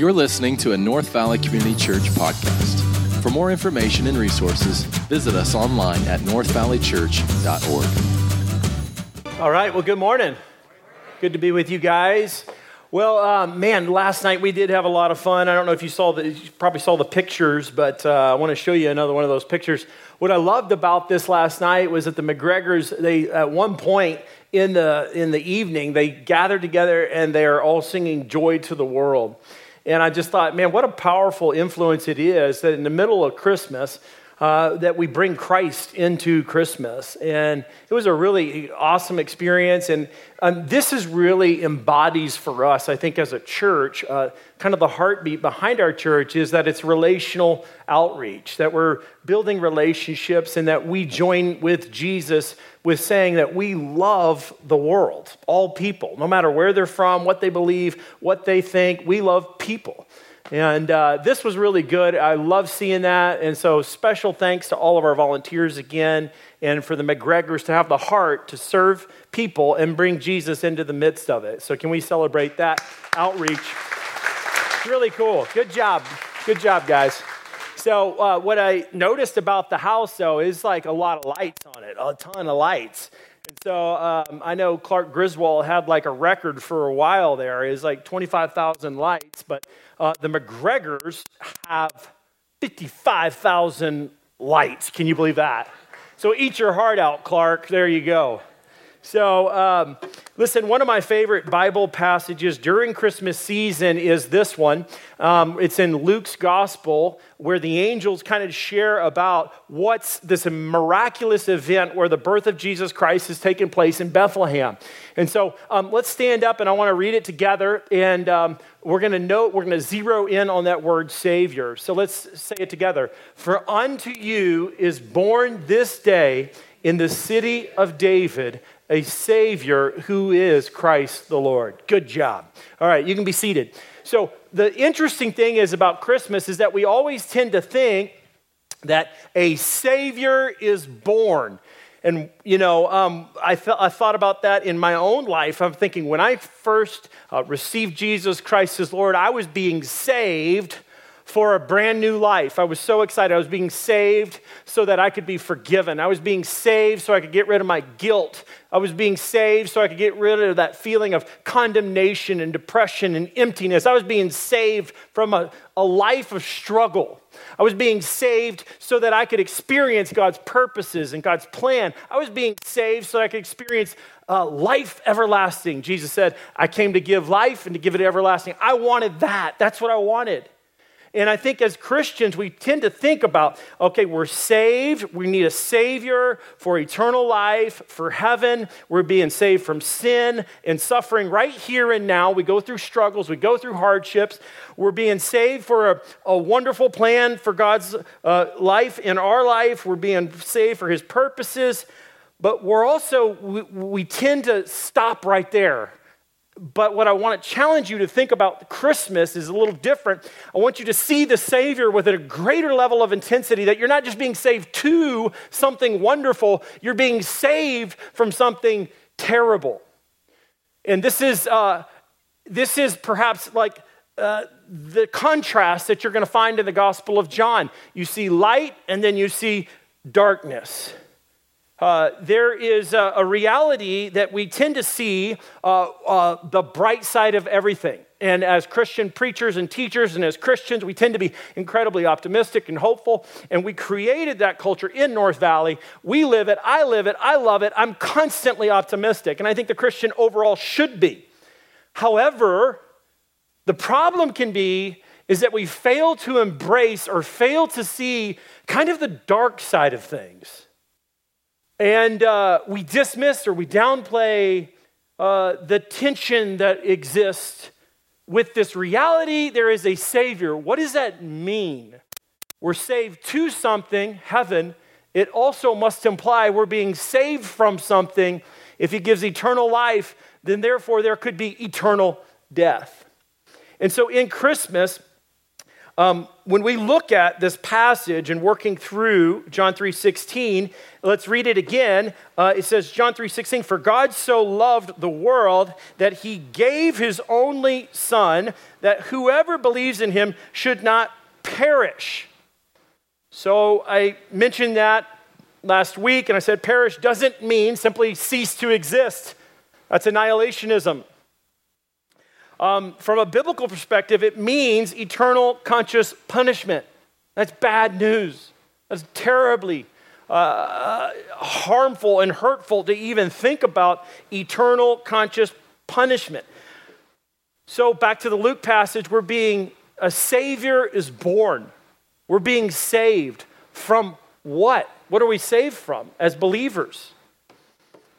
You're listening to a North Valley Community Church podcast. For more information and resources, visit us online at northvalleychurch.org. All right, well, good morning. Good to be with you guys. Well, um, man, last night we did have a lot of fun. I don't know if you saw the, you probably saw the pictures, but uh, I want to show you another one of those pictures. What I loved about this last night was that the McGregors, they at one point in the in the evening, they gathered together and they are all singing "Joy to the World." And I just thought, man, what a powerful influence it is that in the middle of Christmas, uh, that we bring Christ into Christmas. And it was a really awesome experience. And um, this is really embodies for us, I think, as a church, uh, kind of the heartbeat behind our church is that it's relational outreach, that we're building relationships and that we join with Jesus with saying that we love the world, all people, no matter where they're from, what they believe, what they think. We love people. And uh, this was really good. I love seeing that. And so, special thanks to all of our volunteers again, and for the McGregors to have the heart to serve people and bring Jesus into the midst of it. So, can we celebrate that outreach? It's really cool. Good job. Good job, guys. So, uh, what I noticed about the house, though, is like a lot of lights on it, a ton of lights. And so um, I know Clark Griswold had like a record for a while there. Is like 25,000 lights, but uh, the McGregors have 55,000 lights. Can you believe that? So eat your heart out, Clark. There you go. So, um, listen, one of my favorite Bible passages during Christmas season is this one. Um, it's in Luke's gospel, where the angels kind of share about what's this miraculous event where the birth of Jesus Christ has taken place in Bethlehem. And so, um, let's stand up and I want to read it together. And um, we're going to note, we're going to zero in on that word Savior. So, let's say it together. For unto you is born this day in the city of David a Savior who is Christ the Lord. Good job. All right, you can be seated. So, the interesting thing is about Christmas is that we always tend to think that a Savior is born. And, you know, um, I, th- I, thought about that in my own life. I'm thinking when I first uh, received Jesus Christ as Lord, I was being saved for a brand new life. I was so excited. I was being saved so that I could be forgiven. I was being saved so I could get rid of my guilt. I was being saved so I could get rid of that feeling of condemnation and depression and emptiness. I was being saved from a, a life of struggle. I was being saved so that I could experience God's purposes and God's plan. I was being saved so I could experience uh, life everlasting. Jesus said, I came to give life and to give it everlasting. I wanted that. That's what I wanted. And I think as Christians, we tend to think about okay, we're saved, we need a Savior for eternal life, for heaven. We're being saved from sin and suffering right here and now. We go through struggles, we go through hardships. We're being saved for a, a wonderful plan for God's uh, life in our life. We're being saved for His purposes. But we're also, we, we tend to stop right there but what I want to challenge you to think about Christmas is a little different. I want you to see the Savior with a greater level of intensity that you're not just being saved to something wonderful, you're being saved from something terrible. And this is, uh, this is perhaps like uh, the contrast that you're going to find in the Gospel of John. You see light and then you see darkness. Uh, there is a, a, reality that we tend to see uh, uh, the bright side of everything. And as Christian preachers and teachers, and as Christians, we tend to be incredibly optimistic and hopeful. And we created that culture in North Valley. We live it, I live it, I love it. I'm constantly optimistic. And I think the Christian overall should be. However, the problem can be is that we fail to embrace or fail to see kind of the dark side of things. And uh, we dismiss or we downplay uh, the tension that exists with this reality there is a Savior. What does that mean? We're saved to something, heaven. It also must imply we're being saved from something. If He gives eternal life, then therefore there could be eternal death. And so in Christmas, Um, when we look at this passage and working through John 3:16, let's read it again. Uh, it says, John 3:16, "For God so loved the world that He gave His only Son, that whoever believes in Him should not perish." So I mentioned that last week, and I said perish doesn't mean simply cease to exist. That's annihilationism. Um, from a biblical perspective, it means eternal conscious punishment. That's bad news. That's terribly uh, harmful and hurtful to even think about eternal conscious punishment. So, back to the Luke passage, we're being, a Savior is born. We're being saved from what? What are we saved from as believers?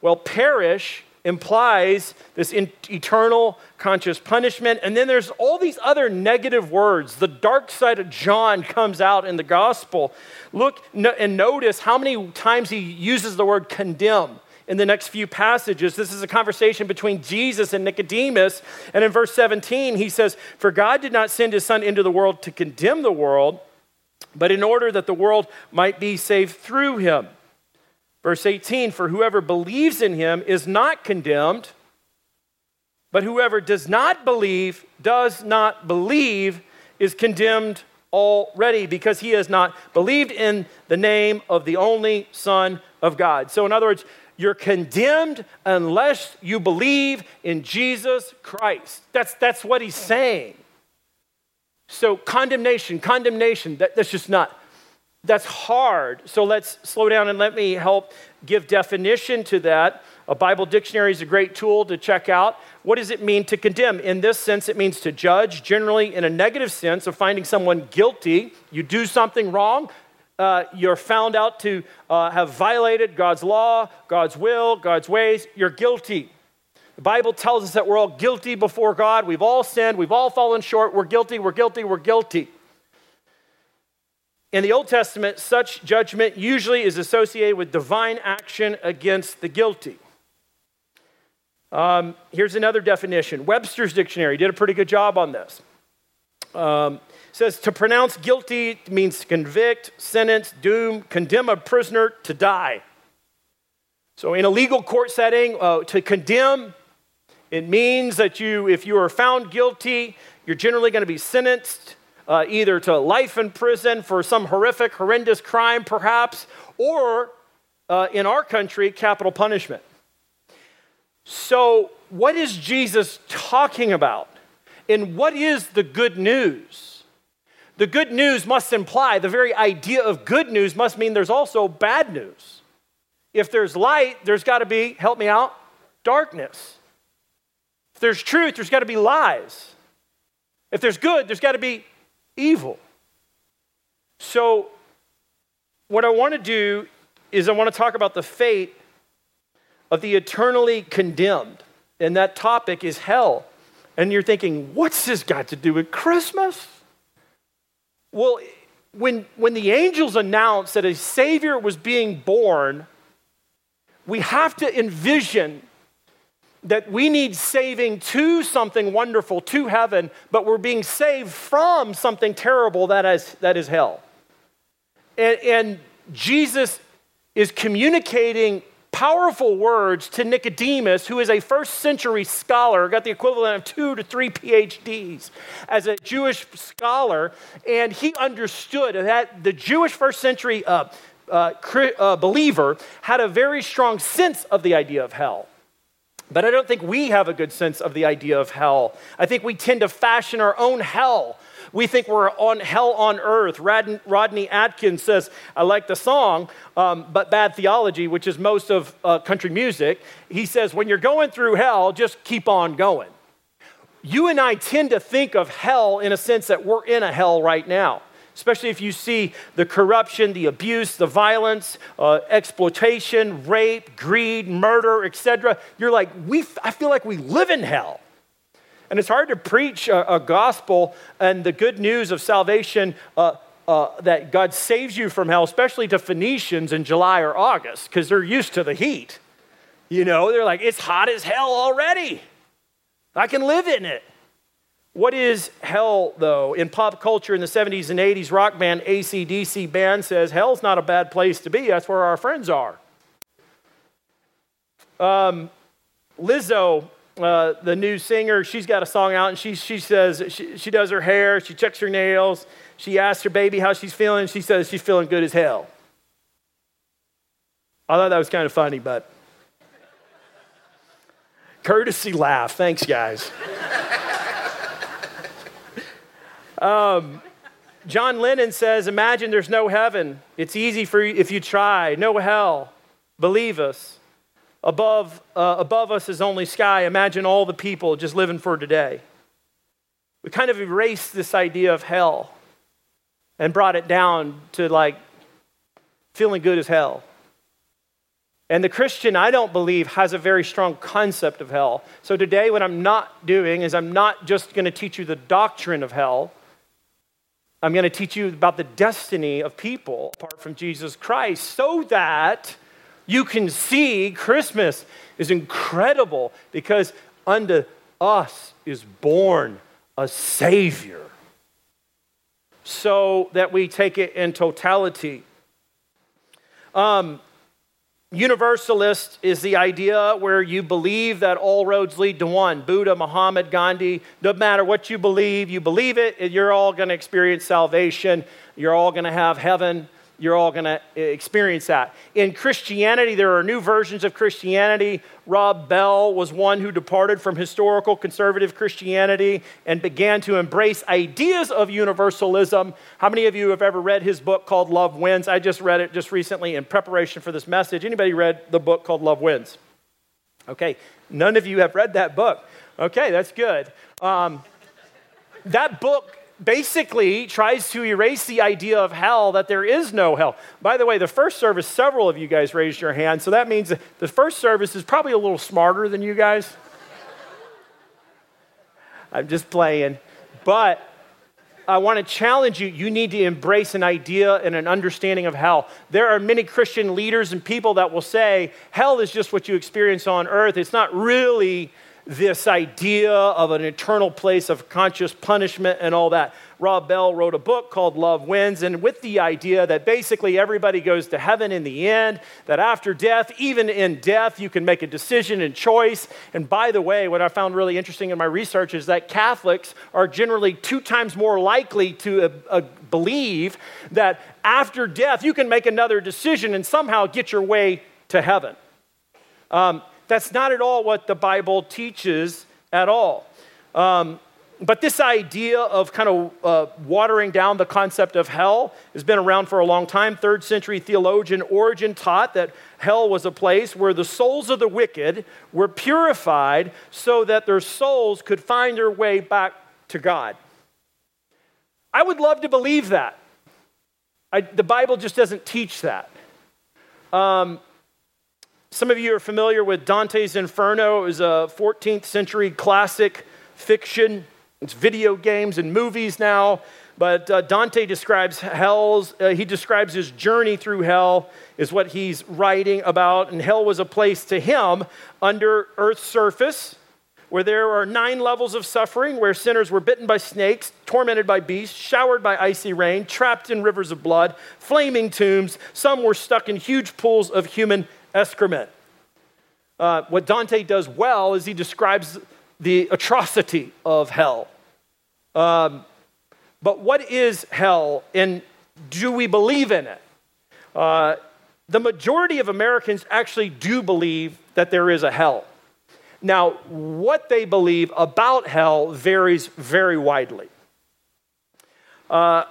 Well, perish implies this in, eternal conscious punishment. And then there's all these other negative words. The dark side of John comes out in the gospel. Look no, and notice how many times he uses the word condemn in the next few passages. This is a conversation between Jesus and Nicodemus. And in verse 17, he says, For God did not send his son into the world to condemn the world, but in order that the world might be saved through him. Verse 18 For whoever believes in him is not condemned, but whoever does not believe, does not believe, is condemned already because he has not believed in the name of the only Son of God. So, in other words, you're condemned unless you believe in Jesus Christ. That's, that's what he's saying. So, condemnation, condemnation, that, that's just not that's hard. So let's slow down and let me help give definition to that. A Bible dictionary is a great tool to check out. What does it mean to condemn? In this sense, it means to judge, generally in a negative sense of finding someone guilty. You do something wrong, uh, you're found out to uh, have violated God's law, God's will, God's ways. You're guilty. The Bible tells us that we're all guilty before God. We've all sinned. We've all fallen short. We're guilty. We're guilty. We're guilty. In the Old Testament, such judgment usually is associated with divine action against the guilty. Um, here's another definition Webster's dictionary did a pretty good job on this. Um, says to pronounce guilty means to convict, sentence, doom, condemn a prisoner to die. So, in a legal court setting, uh, to condemn, it means that you, if you are found guilty, you're generally going to be sentenced uh, either to life in prison for some horrific, horrendous crime, perhaps, or uh, in our country, capital punishment. So, what is Jesus talking about? And what is the good news? The good news must imply, the very idea of good news must mean there's also bad news. If there's light, there's got to be, help me out, darkness. If there's truth, there's got to be lies. If there's good, there's got to be evil. So, what I want to do is I want to talk about the fate of the eternally condemned. And that topic is hell. And you're thinking, what's this got to do with Christmas? Well, when, when the angels announced that a Savior was being born, we have to envision that we need saving to something wonderful, to heaven, but we're being saved from something terrible that is, that is hell. And, and Jesus is communicating powerful words to Nicodemus, who is a first century scholar, got the equivalent of two to three PhDs as a Jewish scholar, and he understood that the Jewish first century uh, uh, uh, believer had a very strong sense of the idea of hell. But I don't think we have a good sense of the idea of hell. I think we tend to fashion our own hell. We think we're on hell on earth. Rodney Atkins says, I like the song, um, but bad theology, which is most of uh, country music. He says, when you're going through hell, just keep on going. You and I tend to think of hell in a sense that we're in a hell right now especially if you see the corruption, the abuse, the violence, uh, exploitation, rape, greed, murder, etc. You're like, we, I feel like we live in hell. And it's hard to preach a, a gospel and the good news of salvation uh, uh, that God saves you from hell, especially to Phoenicians in July or August, because they're used to the heat. You know, they're like, it's hot as hell already. I can live in it. What is hell, though? In pop culture in the 70s and 80s, rock band AC/DC band says hell's not a bad place to be. That's where our friends are. Um, Lizzo, uh, the new singer, she's got a song out and she, she says she, she does her hair, she checks her nails, she asks her baby how she's feeling. She says she's feeling good as hell. I thought that was kind of funny, but courtesy laugh. Thanks, guys. Um, John Lennon says, Imagine there's no heaven. It's easy for you if you try. No hell. Believe us. Above, uh, above us is only sky. Imagine all the people just living for today. We kind of erased this idea of hell and brought it down to like feeling good as hell. And the Christian, I don't believe, has a very strong concept of hell. So today, what I'm not doing is I'm not just going to teach you the doctrine of hell. I'm going to teach you about the destiny of people apart from Jesus Christ so that you can see Christmas is incredible because unto us is born a Savior. So that we take it in totality. Um, Universalist is the idea where you believe that all roads lead to one. Buddha, Muhammad, Gandhi, no matter what you believe, you believe it, you're all going to experience salvation. You're all going to have heaven you're all going to experience that. In Christianity, there are new versions of Christianity. Rob Bell was one who departed from historical conservative Christianity and began to embrace ideas of universalism. How many of you have ever read his book called Love Wins? I just read it just recently in preparation for this message. Anybody read the book called Love Wins? Okay, none of you have read that book. Okay, that's good. Um, that book basically tries to erase the idea of hell, that there is no hell. By the way, the first service, several of you guys raised your hand, so that means the first service is probably a little smarter than you guys. I'm just playing. But I want to challenge you. You need to embrace an idea and an understanding of hell. There are many Christian leaders and people that will say hell is just what you experience on earth. It's not really this idea of an eternal place of conscious punishment and all that. Rob Bell wrote a book called Love Wins, and with the idea that basically everybody goes to heaven in the end, that after death, even in death, you can make a decision and choice. And by the way, what I found really interesting in my research is that Catholics are generally two times more likely to uh, uh, believe that after death, you can make another decision and somehow get your way to heaven. Um, that's not at all what the Bible teaches at all. Um, but this idea of kind of uh, watering down the concept of hell has been around for a long time. Third century theologian Origen taught that hell was a place where the souls of the wicked were purified so that their souls could find their way back to God. I would love to believe that. I, the Bible just doesn't teach that. Um, some of you are familiar with Dante's Inferno. It was a 14th century classic fiction. It's video games and movies now. But uh, Dante describes hell's, uh, he describes his journey through hell, is what he's writing about. And hell was a place to him under Earth's surface where there are nine levels of suffering, where sinners were bitten by snakes, tormented by beasts, showered by icy rain, trapped in rivers of blood, flaming tombs. Some were stuck in huge pools of human excrement. Uh, what Dante does well is he describes the atrocity of hell. Um, but what is hell, and do we believe in it? Uh, the majority of Americans actually do believe that there is a hell. Now, what they believe about hell varies very widely. Uh,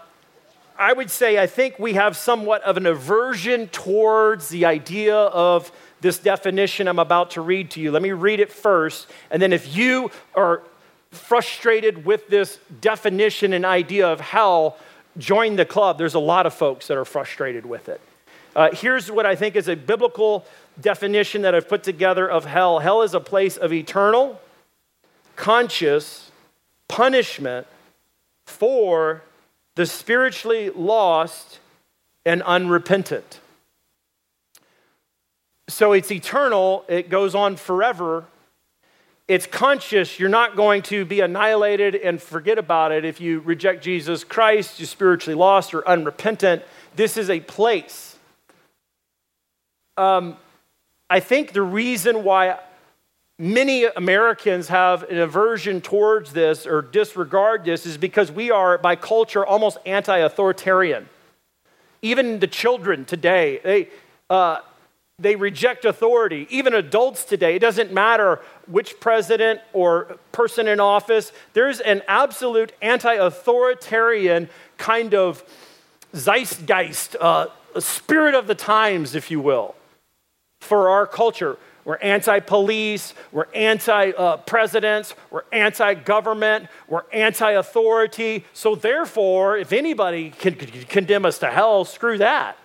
I would say I think we have somewhat of an aversion towards the idea of this definition I'm about to read to you. Let me read it first, and then if you are frustrated with this definition and idea of hell, join the club. There's a lot of folks that are frustrated with it. Uh, here's what I think is a biblical definition that I've put together of hell hell is a place of eternal, conscious punishment for the spiritually lost and unrepentant. So it's eternal, it goes on forever. it's conscious. You're not going to be annihilated and forget about it if you reject Jesus Christ, you're spiritually lost or unrepentant. This is a place. Um, I think the reason why many Americans have an aversion towards this or disregard this is because we are, by culture, almost anti authoritarian. Even the children today, they, uh, they reject authority. Even adults today, it doesn't matter which president or person in office, there's an absolute anti authoritarian kind of zeitgeist, uh, spirit of the times, if you will, for our culture. We're anti police, we're anti presidents, we're anti government, we're anti authority. So, therefore, if anybody can condemn us to hell, screw that.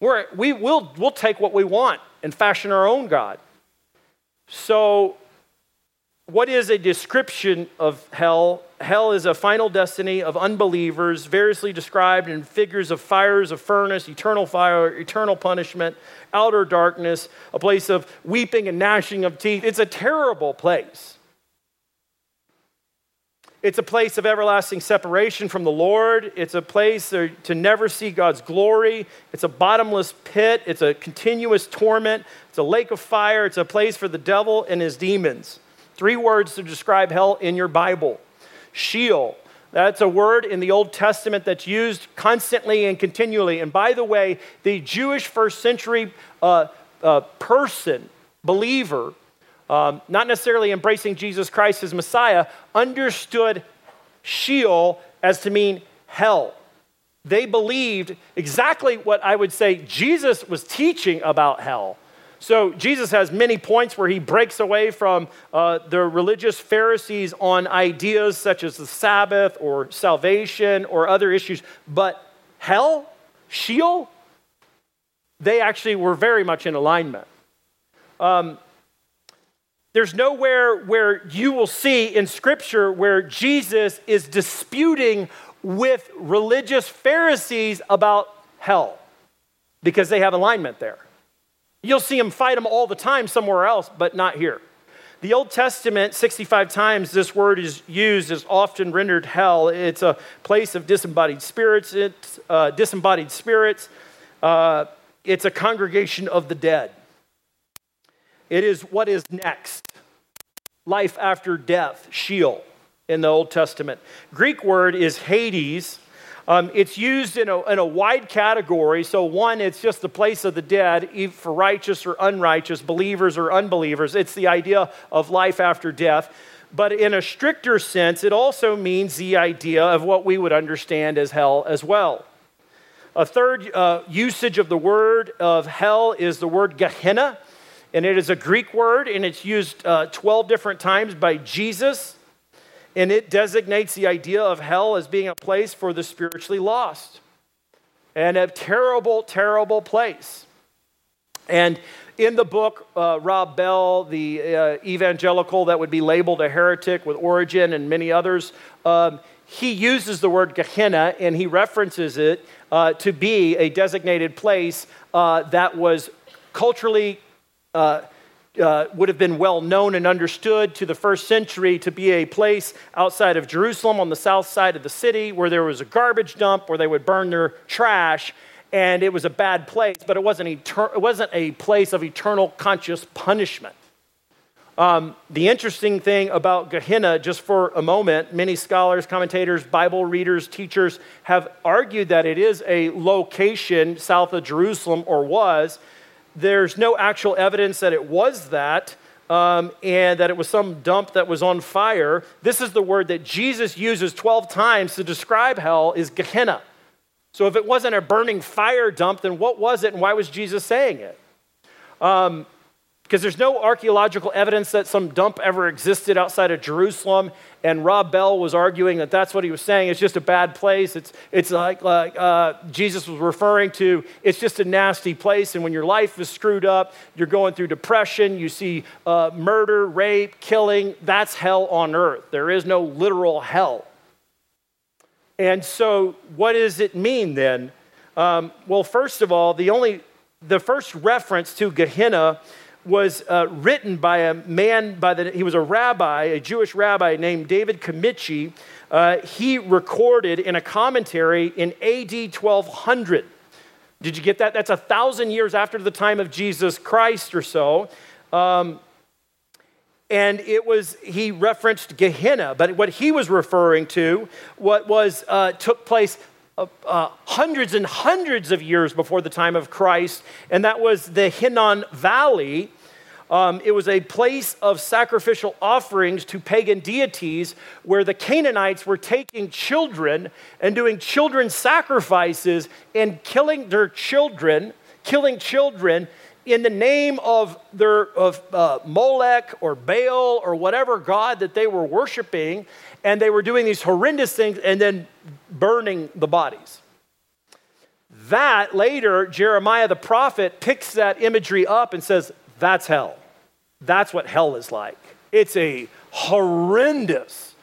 We're, we will we'll take what we want and fashion our own God. So, what is a description of hell? Hell is a final destiny of unbelievers, variously described in figures of fires of furnace, eternal fire, eternal punishment, outer darkness, a place of weeping and gnashing of teeth. It's a terrible place. It's a place of everlasting separation from the Lord. It's a place to never see God's glory. It's a bottomless pit. It's a continuous torment. It's a lake of fire. It's a place for the devil and his demons. Three words to describe hell in your Bible Sheol. That's a word in the Old Testament that's used constantly and continually. And by the way, the Jewish first century uh, uh, person, believer, um, not necessarily embracing Jesus Christ as Messiah, understood Sheol as to mean hell. They believed exactly what I would say Jesus was teaching about hell. So Jesus has many points where he breaks away from uh, the religious Pharisees on ideas such as the Sabbath or salvation or other issues. But hell, Sheol, they actually were very much in alignment. Um, there's nowhere where you will see in Scripture where Jesus is disputing with religious Pharisees about hell because they have alignment there. You'll see him fight them all the time somewhere else, but not here. The Old Testament, 65 times this word is used, is often rendered hell. It's a place of disembodied spirits. It's uh, disembodied spirits. Uh, it's a congregation of the dead. It is what is next life after death, Sheol, in the Old Testament. Greek word is Hades. Um, it's used in a, in a wide category. So, one, it's just the place of the dead, for righteous or unrighteous, believers or unbelievers. It's the idea of life after death. But in a stricter sense, it also means the idea of what we would understand as hell as well. A third uh, usage of the word of hell is the word Gehenna and it is a Greek word, and it's used uh, 12 different times by Jesus. And it designates the idea of hell as being a place for the spiritually lost and a terrible, terrible place. And in the book, uh, Rob Bell, the uh, evangelical that would be labeled a heretic with Origen and many others, um, he uses the word Gehenna and he references it uh, to be a designated place uh, that was culturally uh, would have been well known and understood to the first century to be a place outside of Jerusalem on the south side of the city where there was a garbage dump where they would burn their trash. And it was a bad place, but it wasn't, etern- it wasn't a place of eternal conscious punishment. Um, the interesting thing about Gehenna, just for a moment, many scholars, commentators, Bible readers, teachers have argued that it is a location south of Jerusalem, or was, there's no actual evidence that it was that. Um, and that it was some dump that was on fire. This is the word that Jesus uses 12 times to describe hell is Gehenna. So if it wasn't a burning fire dump, then what was it and why was Jesus saying it? Um, because there's no archaeological evidence that some dump ever existed outside of Jerusalem. And Rob Bell was arguing that that's what he was saying. It's just a bad place. It's, it's like, like uh, Jesus was referring to, it's just a nasty place. And when your life is screwed up, you're going through depression, you see uh, murder, rape, killing, that's hell on earth. There is no literal hell. And so, what does it mean then? Um, well, first of all, the only the first reference to Gehenna was uh, written by a man by the he was a rabbi, a Jewish rabbi named David Kimchi. Uh, he recorded in a commentary in AD 1200. Did you get that? That's a thousand years after the time of Jesus Christ or so. Um, and it was he referenced Gehenna, but what he was referring to, what was uh, took place uh, hundreds and hundreds of years before the time of Christ, and that was the Hinnom Valley. Um, it was a place of sacrificial offerings to pagan deities where the Canaanites were taking children and doing children sacrifices and killing their children, killing children in the name of their of uh, Molech or Baal or whatever god that they were worshiping, and they were doing these horrendous things and then burning the bodies. That later, Jeremiah the prophet picks that imagery up and says, That's hell. That's what hell is like. It's a horrendous,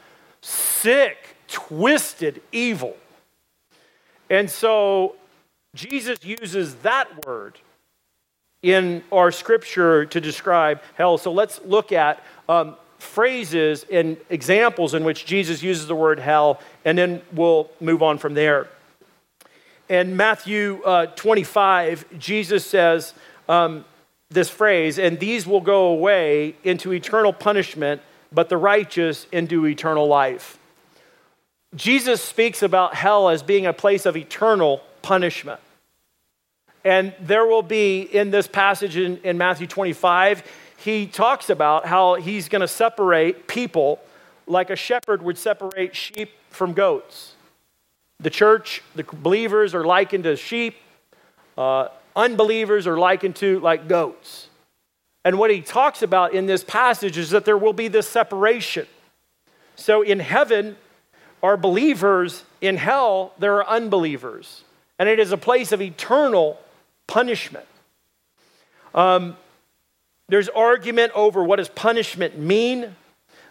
sick, twisted evil. And so Jesus uses that word in our scripture to describe hell. So let's look at um, phrases and examples in which Jesus uses the word hell, and then we'll move on from there. In Matthew uh, 25, Jesus says um, this phrase, and these will go away into eternal punishment, but the righteous into eternal life. Jesus speaks about hell as being a place of eternal punishment. And there will be in this passage in, in Matthew 25, he talks about how he's going to separate people like a shepherd would separate sheep from goats. The church, the believers are likened to sheep, uh, unbelievers are likened to like goats. And what he talks about in this passage is that there will be this separation. So in heaven are believers, in hell there are unbelievers. And it is a place of eternal punishment. Um, there's argument over what does punishment mean.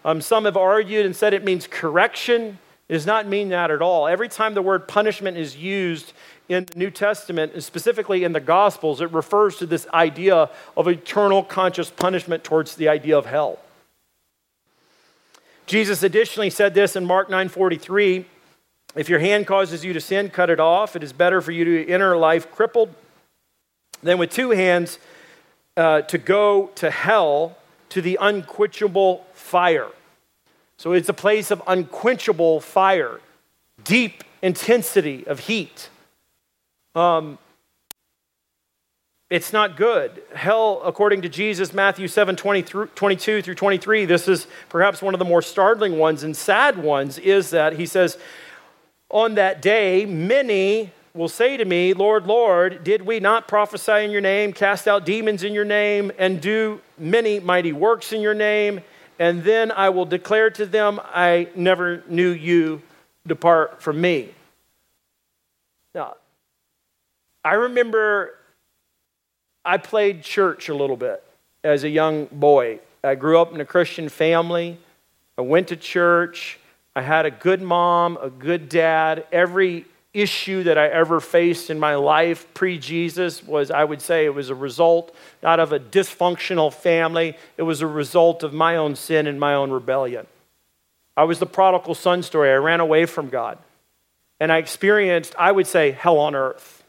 Um, some have argued and said it means correction. It does not mean that at all. Every time the word punishment is used in the New Testament, specifically in the Gospels, it refers to this idea of eternal conscious punishment towards the idea of hell. Jesus additionally said this in Mark 9:43, if your hand causes you to sin, cut it off. It is better for you to enter life crippled than with two hands uh, to go to hell to the unquenchable fire. So it's a place of unquenchable fire, deep intensity of heat. Um, it's not good. Hell, according to Jesus, Matthew 7 20 through, 22 through 23, this is perhaps one of the more startling ones and sad ones, is that he says, On that day, many will say to me, Lord, Lord, did we not prophesy in your name, cast out demons in your name, and do many mighty works in your name? And then I will declare to them, I never knew you, depart from me. Now, I remember I played church a little bit as a young boy. I grew up in a Christian family. I went to church. I had a good mom, a good dad. Every issue that I ever faced in my life pre Jesus was, I would say, it was a result not of a dysfunctional family, it was a result of my own sin and my own rebellion. I was the prodigal son story. I ran away from God. And I experienced, I would say, hell on earth.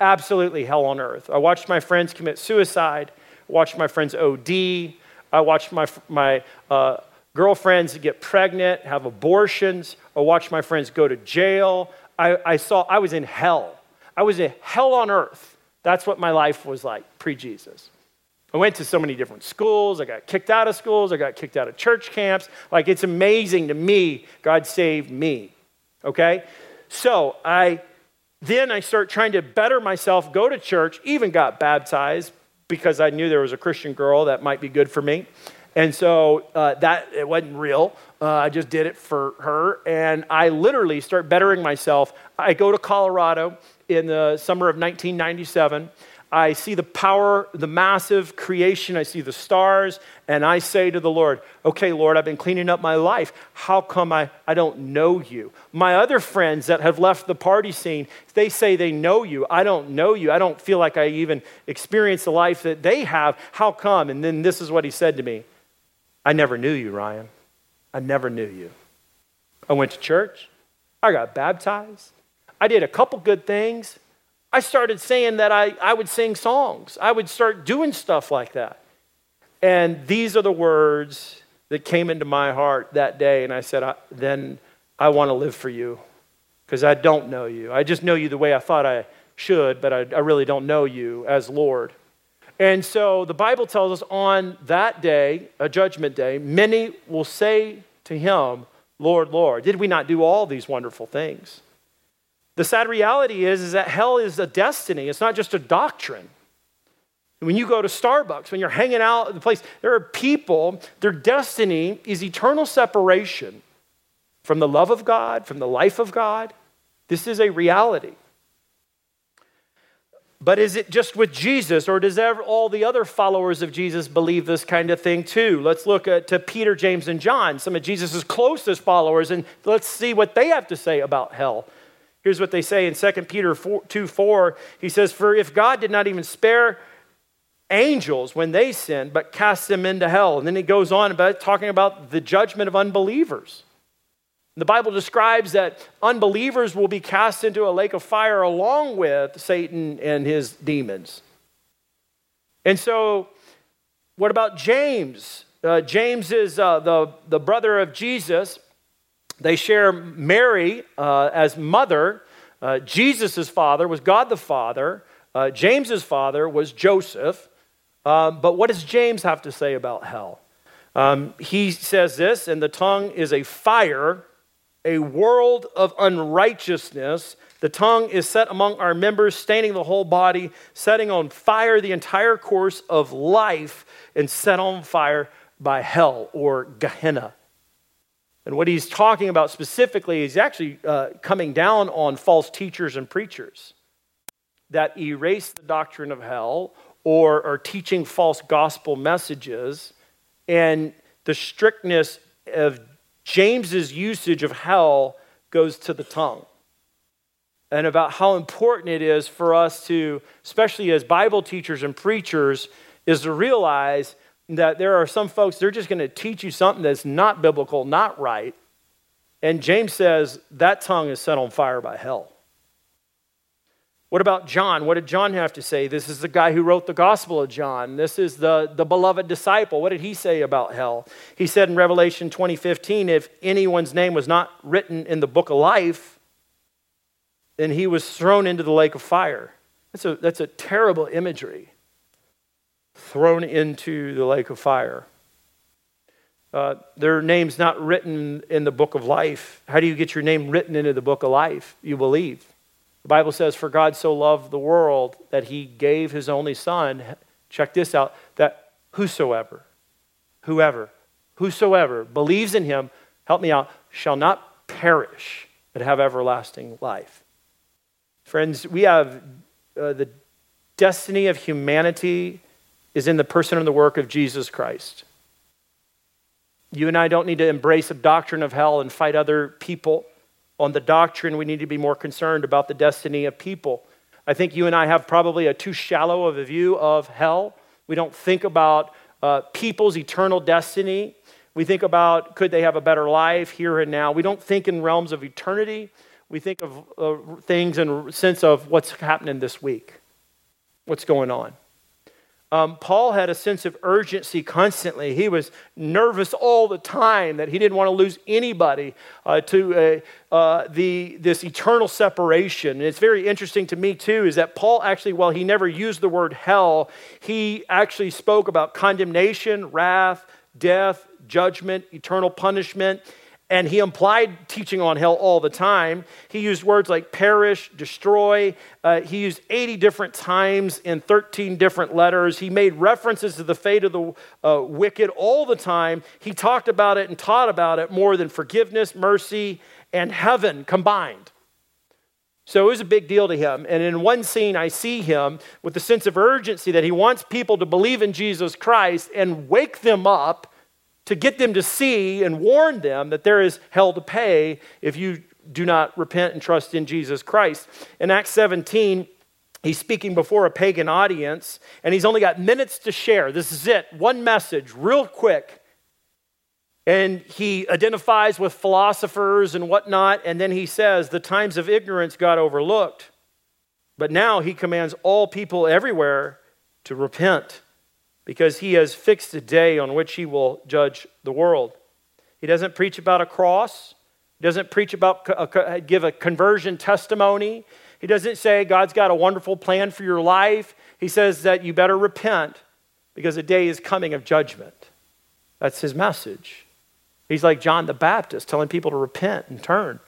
Absolutely hell on earth. I watched my friends commit suicide, watched my friends OD, I watched my, my uh, girlfriends get pregnant, have abortions, I watched my friends go to jail. I, I saw I was in hell. I was in hell on earth. That's what my life was like pre Jesus. I went to so many different schools. I got kicked out of schools. I got kicked out of church camps. Like, it's amazing to me, God saved me. Okay? So, I then I start trying to better myself, go to church, even got baptized because I knew there was a Christian girl that might be good for me. And so uh, that it wasn't real. Uh, I just did it for her. And I literally start bettering myself. I go to Colorado in the summer of 1997. I see the power, the massive creation, I see the stars, and I say to the Lord, Okay, Lord, I've been cleaning up my life. How come I, I don't know you? My other friends that have left the party scene, they say they know you. I don't know you. I don't feel like I even experience the life that they have. How come? And then this is what he said to me I never knew you, Ryan. I never knew you. I went to church, I got baptized, I did a couple good things. I started saying that I, I would sing songs. I would start doing stuff like that. And these are the words that came into my heart that day. And I said, I, then I want to live for you because I don't know you. I just know you the way I thought I should, but I, I really don't know you as Lord. And so the Bible tells us on that day, a judgment day, many will say to him, Lord, Lord, did we not do all these wonderful things? The sad reality is, is that hell is a destiny, it's not just a doctrine. When you go to Starbucks, when you're hanging out at the place, there are people, their destiny is eternal separation from the love of God, from the life of God. This is a reality. But is it just with Jesus, or does all the other followers of Jesus believe this kind of thing too? Let's look at to Peter, James, and John, some of Jesus' closest followers, and let's see what they have to say about hell. Here's what they say in 2 Peter 4, 2 4. He says, For if God did not even spare angels when they sinned, but cast them into hell. And then he goes on about talking about the judgment of unbelievers. The Bible describes that unbelievers will be cast into a lake of fire along with Satan and his demons. And so, what about James? Uh, James is uh, the, the brother of Jesus. They share Mary uh, as mother. Uh, Jesus' father was God the Father. Uh, James's father was Joseph. Um, but what does James have to say about hell? Um, he says this, and the tongue is a fire, a world of unrighteousness. The tongue is set among our members, staining the whole body, setting on fire the entire course of life, and set on fire by hell or Gehenna. And what he's talking about specifically is actually uh, coming down on false teachers and preachers that erase the doctrine of hell or are teaching false gospel messages. And the strictness of James's usage of hell goes to the tongue. And about how important it is for us to, especially as Bible teachers and preachers, is to realize that there are some folks, they're just going to teach you something that's not biblical, not right. And James says that tongue is set on fire by hell. What about John? What did John have to say? This is the guy who wrote the Gospel of John. This is the, the beloved disciple. What did he say about hell? He said in Revelation 20:15, if anyone's name was not written in the book of life, then he was thrown into the lake of fire. That's a, that's a terrible imagery thrown into the lake of fire. Uh, their name's not written in the book of life. How do you get your name written into the book of life? You believe. The Bible says, For God so loved the world that he gave his only Son. Check this out that whosoever, whoever, whosoever believes in him, help me out, shall not perish, but have everlasting life. Friends, we have uh, the destiny of humanity is in the person and the work of Jesus Christ. You and I don't need to embrace a doctrine of hell and fight other people on the doctrine. We need to be more concerned about the destiny of people. I think you and I have probably a too shallow of a view of hell. We don't think about uh, people's eternal destiny. We think about could they have a better life here and now. We don't think in realms of eternity. We think of uh, things in sense of what's happening this week, what's going on. Um, Paul had a sense of urgency constantly. He was nervous all the time that he didn't want to lose anybody uh, to uh, uh, the, this eternal separation. And it's very interesting to me, too, is that Paul actually, while he never used the word hell, he actually spoke about condemnation, wrath, death, judgment, eternal punishment and he implied teaching on hell all the time. He used words like perish, destroy. Uh, he used 80 different times in 13 different letters. He made references to the fate of the uh, wicked all the time. He talked about it and taught about it more than forgiveness, mercy, and heaven combined. So it was a big deal to him. And in one scene, I see him with the sense of urgency that he wants people to believe in Jesus Christ and wake them up to get them to see and warn them that there is hell to pay if you do not repent and trust in Jesus Christ. In Acts 17, he's speaking before a pagan audience, and he's only got minutes to share. This is it, one message, real quick. And he identifies with philosophers and whatnot, and then he says, The times of ignorance got overlooked. But now he commands all people everywhere to repent because he has fixed a day on which he will judge the world. He doesn't preach about a cross, he doesn't preach about, give a conversion testimony. He doesn't say God's got a wonderful plan for your life. He says that you better repent because a day is coming of judgment. That's his message. He's like John the Baptist telling people to repent and turn.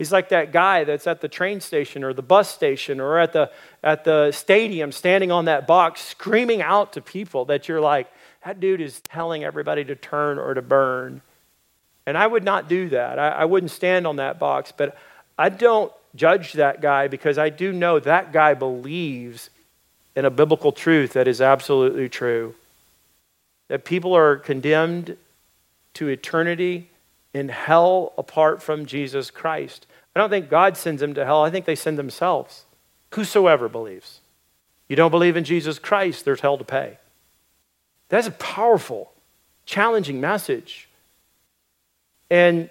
He's like that guy that's at the train station or the bus station or at the, at the stadium standing on that box screaming out to people that you're like, that dude is telling everybody to turn or to burn. And I would not do that. I, I wouldn't stand on that box, but I don't judge that guy because I do know that guy believes in a biblical truth that is absolutely true. That people are condemned to eternity in hell apart from Jesus Christ. I don't think God sends them to hell, I think they send themselves. Whosoever believes. You don't believe in Jesus Christ, there's hell to pay. That's a powerful, challenging message. And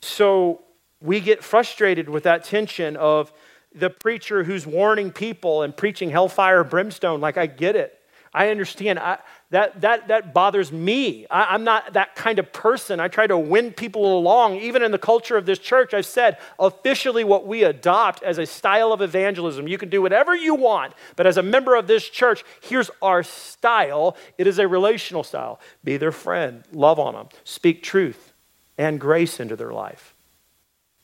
so we get frustrated with that tension of the preacher who's warning people and preaching hellfire brimstone. Like, I get it. I understand. I, that, that, that bothers me. I, am not that kind of person. I try to win people along. Even in the culture of this church, I've said officially what we adopt as a style of evangelism. You can do whatever you want, but as a member of this church, here's our style. It is a relational style. Be their friend, love on them, speak truth and grace into their life.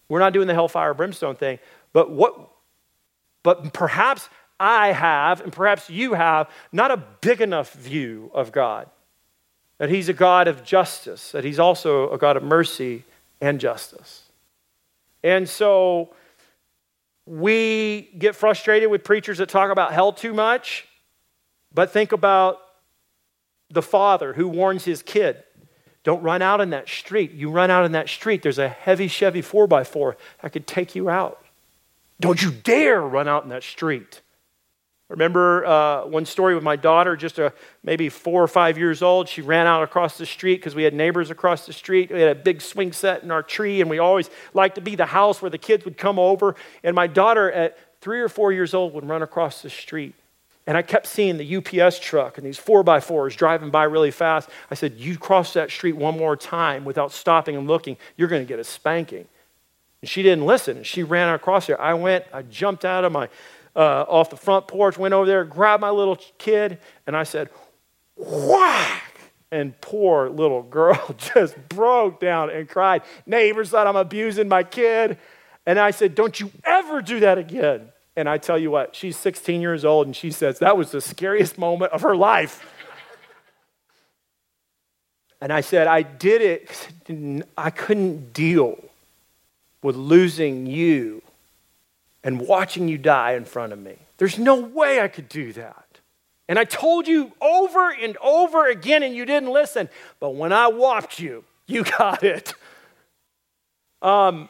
We're not doing the hellfire brimstone thing, but what but perhaps I have, and perhaps you have, not a big enough view of God. That He's a God of justice, that He's also a God of mercy and justice. And so we get frustrated with preachers that talk about hell too much, but think about the father who warns his kid don't run out in that street. You run out in that street, there's a heavy Chevy 4x4 that could take you out. Don't you dare run out in that street. Remember uh, one story with my daughter, just a, maybe four or five years old. She ran out across the street because we had neighbors across the street. We had a big swing set in our tree, and we always liked to be the house where the kids would come over. And my daughter, at three or four years old, would run across the street. And I kept seeing the UPS truck and these four by fours driving by really fast. I said, You cross that street one more time without stopping and looking, you're going to get a spanking. And she didn't listen. She ran across there. I went, I jumped out of my uh, off the front porch, went over there, grabbed my little kid, and I said, whack! And poor little girl just broke down and cried. Neighbors thought I'm abusing my kid. And I said, Don't you ever do that again. And I tell you what, she's 16 years old and she says that was the scariest moment of her life. and I said, I did it. I couldn't deal with losing you and watching you die in front of me. There's no way I could do that. And I told you over and over again, and you didn't listen. But when I whopped you, you got it. Um,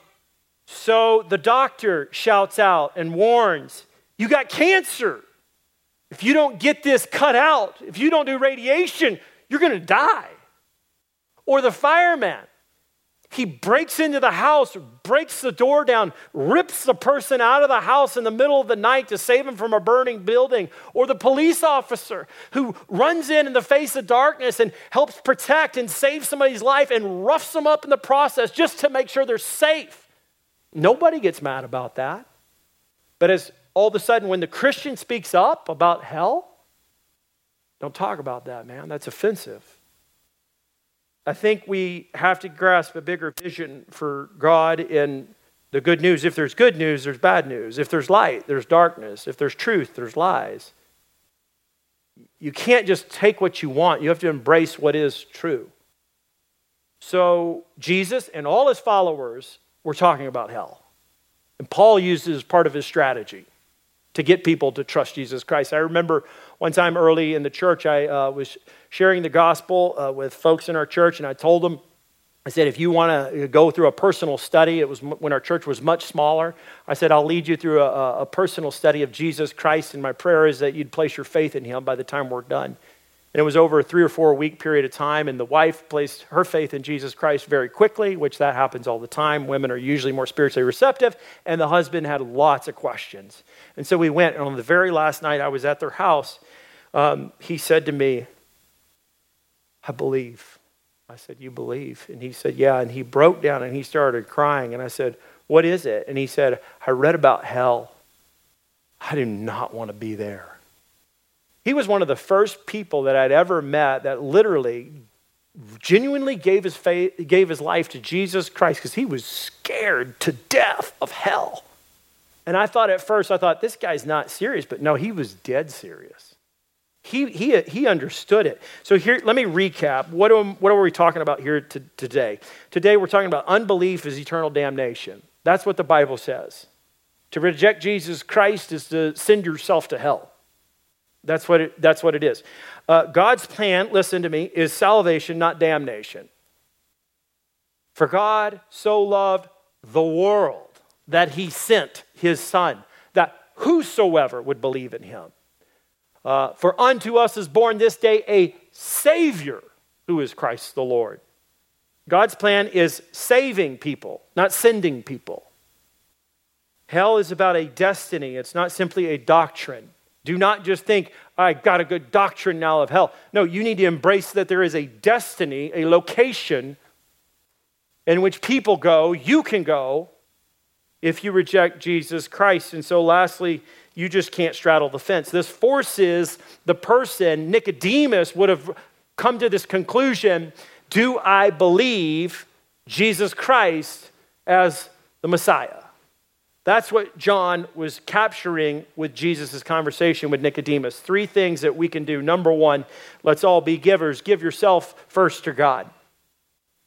so the doctor shouts out and warns You got cancer. If you don't get this cut out, if you don't do radiation, you're going to die. Or the fireman he breaks into the house, breaks the door down, rips the person out of the house in the middle of the night to save him from a burning building. Or the police officer who runs in in the face of darkness and helps protect and save somebody's life and roughs them up in the process just to make sure they're safe. Nobody gets mad about that. But as all of a sudden, when the Christian speaks up about hell, don't talk about that, man. That's offensive. I think we have to grasp a bigger vision for God in the good news. If there's good news, there's bad news. If there's light, there's darkness. If there's truth, there's lies. You can't just take what you want, you have to embrace what is true. So, Jesus and all his followers were talking about hell. And Paul as part of his strategy to get people to trust Jesus Christ. I remember one time early in the church, I uh, was sharing the gospel uh, with folks in our church, and I told them, I said, if you want to go through a personal study, it was when our church was much smaller. I said, I'll lead you through a, a personal study of Jesus Christ, and my prayer is that you'd place your faith in him by the time we're done. And it was over a three or four week period of time, and the wife placed her faith in Jesus Christ very quickly, which that happens all the time. Women are usually more spiritually receptive, and the husband had lots of questions. And so we went, and on the very last night I was at their house, um, he said to me, I believe. I said, You believe? And he said, Yeah. And he broke down and he started crying. And I said, What is it? And he said, I read about hell. I do not want to be there. He was one of the first people that I'd ever met that literally genuinely gave his, faith, gave his life to Jesus Christ because he was scared to death of hell. And I thought at first, I thought, this guy's not serious, but no, he was dead serious. He, he, he understood it. So here, let me recap. What, what are we talking about here to, today? Today we're talking about unbelief is eternal damnation. That's what the Bible says. To reject Jesus Christ is to send yourself to hell. That's what it, that's what it is. Uh, God's plan, listen to me, is salvation, not damnation. For God so loved the world that he sent his Son, that whosoever would believe in him. Uh, for unto us is born this day a Savior who is Christ the Lord. God's plan is saving people, not sending people. Hell is about a destiny, it's not simply a doctrine. Do not just think, I got a good doctrine now of hell. No, you need to embrace that there is a destiny, a location in which people go, you can go if you reject Jesus Christ. And so, lastly, you just can't straddle the fence. This forces the person, Nicodemus, would have come to this conclusion Do I believe Jesus Christ as the Messiah? That's what John was capturing with Jesus' conversation with Nicodemus. Three things that we can do. Number one, let's all be givers. Give yourself first to God,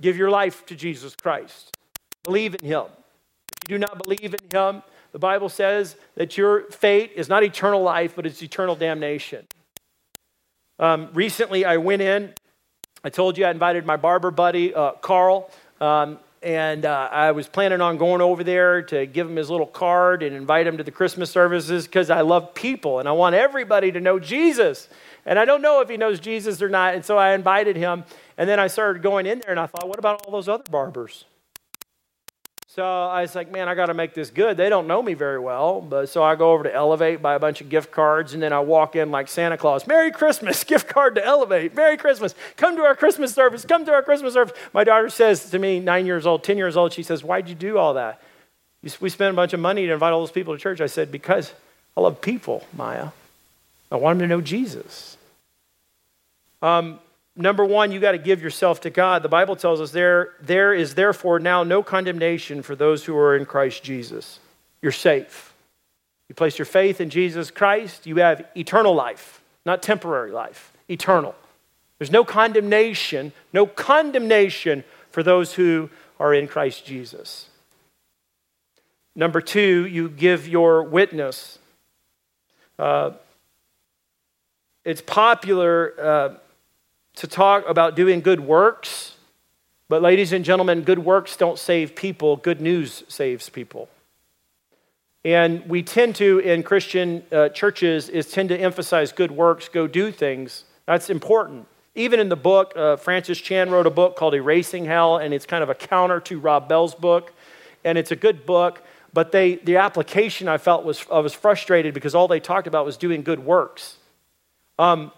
give your life to Jesus Christ. Believe in Him. If you do not believe in Him, the Bible says that your fate is not eternal life, but it's eternal damnation. Um, recently, I went in. I told you I invited my barber buddy, uh, Carl. Um, and uh, I was planning on going over there to give him his little card and invite him to the Christmas services because I love people and I want everybody to know Jesus. And I don't know if he knows Jesus or not. And so I invited him. And then I started going in there and I thought, what about all those other barbers? So I was like, man, I got to make this good. They don't know me very well. But so I go over to Elevate, buy a bunch of gift cards, and then I walk in like Santa Claus. Merry Christmas, gift card to Elevate. Merry Christmas. Come to our Christmas service. Come to our Christmas service. My daughter says to me, nine years old, 10 years old, she says, Why'd you do all that? We spent a bunch of money to invite all those people to church. I said, Because I love people, Maya. I want them to know Jesus. Um, Number one, you got to give yourself to God. The Bible tells us there, there is therefore now no condemnation for those who are in Christ Jesus. You're safe. You place your faith in Jesus Christ, you have eternal life, not temporary life, eternal. There's no condemnation, no condemnation for those who are in Christ Jesus. Number two, you give your witness. Uh, it's popular. Uh, to talk about doing good works. But, ladies and gentlemen, good works don't save people, good news saves people. And we tend to, in Christian uh, churches, is tend to emphasize good works, go do things. That's important. Even in the book, uh, Francis Chan wrote a book called Erasing Hell, and it's kind of a counter to Rob Bell's book. And it's a good book, but they, the application I felt was, I was frustrated because all they talked about was doing good works. Um,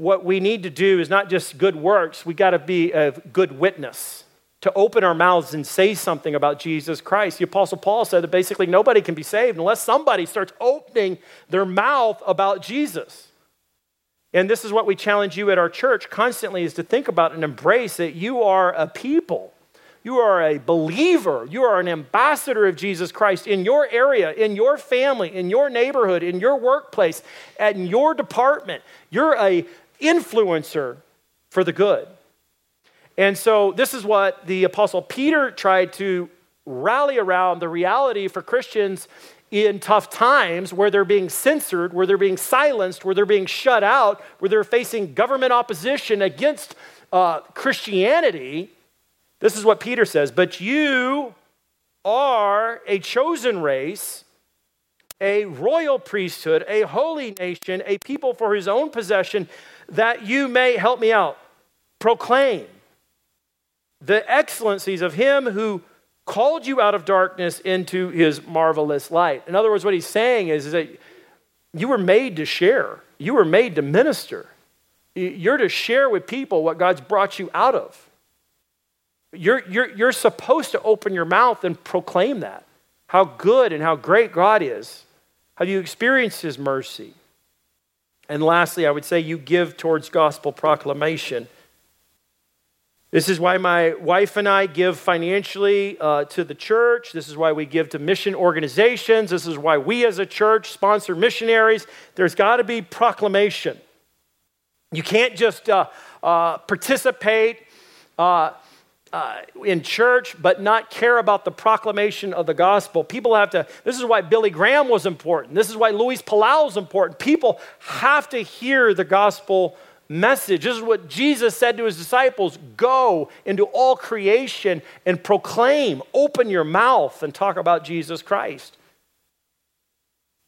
what we need to do is not just good works, we got to be a good witness to open our mouths and say something about Jesus Christ. The Apostle Paul said that basically nobody can be saved unless somebody starts opening their mouth about Jesus. And this is what we challenge you at our church constantly is to think about and embrace that you are a people. You are a believer. You are an ambassador of Jesus Christ in your area, in your family, in your neighborhood, in your workplace, in your department. You're a influencer for the good. And so, this is what the Apostle Peter tried to rally around the reality for Christians in tough times where they're being censored, where they're being silenced, where they're being shut out, where they're facing government opposition against uh, Christianity. This is what Peter says But you are a chosen race, a royal priesthood, a holy nation, a people for his own possession, that you may help me out. Proclaim the excellencies of him who called you out of darkness into his marvelous light. In other words, what he's saying is, is that you were made to share, you were made to minister. You're to share with people what God's brought you out of. You're, you're, you're supposed to open your mouth and proclaim that. How good and how great God is. Have you experienced His mercy? And lastly, I would say you give towards gospel proclamation. This is why my wife and I give financially uh, to the church. This is why we give to mission organizations. This is why we as a church sponsor missionaries. There's got to be proclamation. You can't just uh, uh, participate uh, uh, in church but not care about the proclamation of the gospel. People have to, this is why Billy Graham was important. This is why Luis Palau is important. People have to hear the gospel message. This is what Jesus said to his disciples go into all creation and proclaim, open your mouth and talk about Jesus Christ.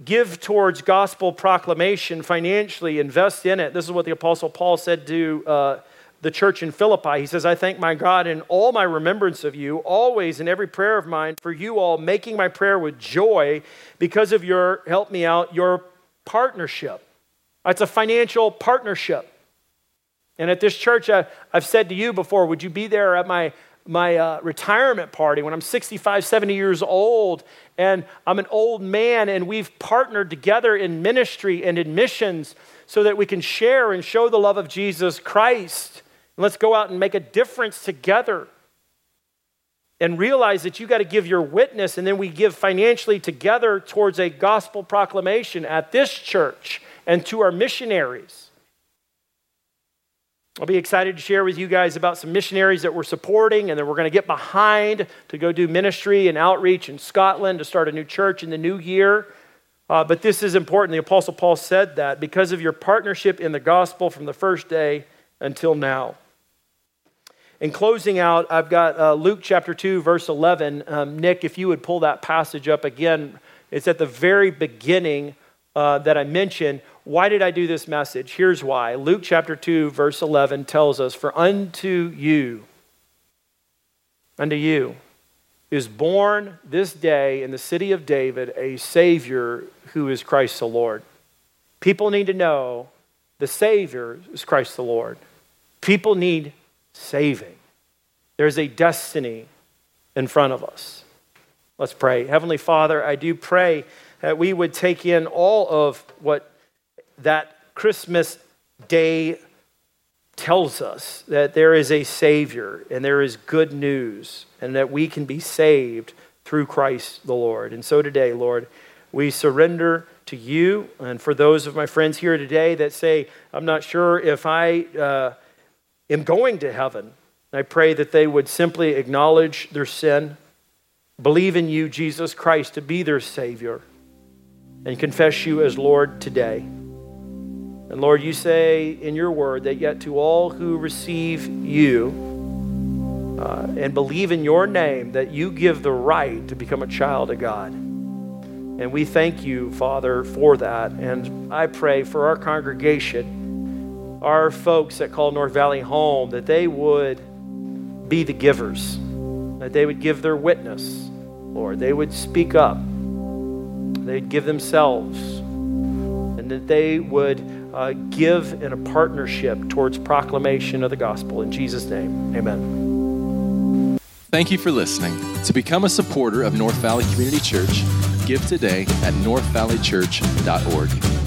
Give towards gospel proclamation financially, invest in it. This is what the Apostle Paul said to uh, the church in Philippi. He says, I thank my God in all my remembrance of you, always in every prayer of mine, for you all, making my prayer with joy because of your, help me out, your partnership. It's a financial partnership. And at this church, I, have said to you before, would you be there at my, my uh, retirement party when I'm 65, 70 years old and I'm an old man and we've partnered together in ministry and in missions so that we can share and show the love of Jesus Christ. Let's go out and make a difference together and realize that you got to give your witness and then we give financially together towards a gospel proclamation at this church and to our missionaries. I'll be excited to share with you guys about some missionaries that we're supporting and that we're going to get behind to go do ministry and outreach in Scotland to start a new church in the new year. Uh, but this is important. The Apostle Paul said that because of your partnership in the gospel from the first day until now. In closing out, I've got uh, Luke chapter 2, verse 11. Um, Nick, if you would pull that passage up again, it's at the very beginning uh, that I mentioned why did I do this message? Here's why. Luke chapter 2, verse 11 tells us, For unto you, unto you, is born this day in the city of David a Savior who is Christ the Lord. People need to know the Savior is Christ the Lord. People need saving. There's a destiny in front of us. Let's pray. Heavenly Father, I do pray that we would take in all of what that Christmas day tells us that there is a Savior and there is good news and that we can be saved through Christ the Lord. And so today, Lord, we surrender to you. And for those of my friends here today that say, I'm not sure if I uh, am going to heaven, I pray that they would simply acknowledge their sin, believe in you, Jesus Christ, to be their Savior, and confess you as Lord today. And Lord, you say in your word that yet to all who receive you uh, and believe in your name, that you give the right to become a child of God. And we thank you, Father, for that. And I pray for our congregation, our folks at Call North Valley home, that they would be the givers, that they would give their witness, Lord. They would speak up, they'd give themselves, and that they would uh, give in a partnership towards proclamation of the gospel. In Jesus' name, amen. Thank you for listening. To become a supporter of North Valley Community Church, give today at northvalleychurch.org.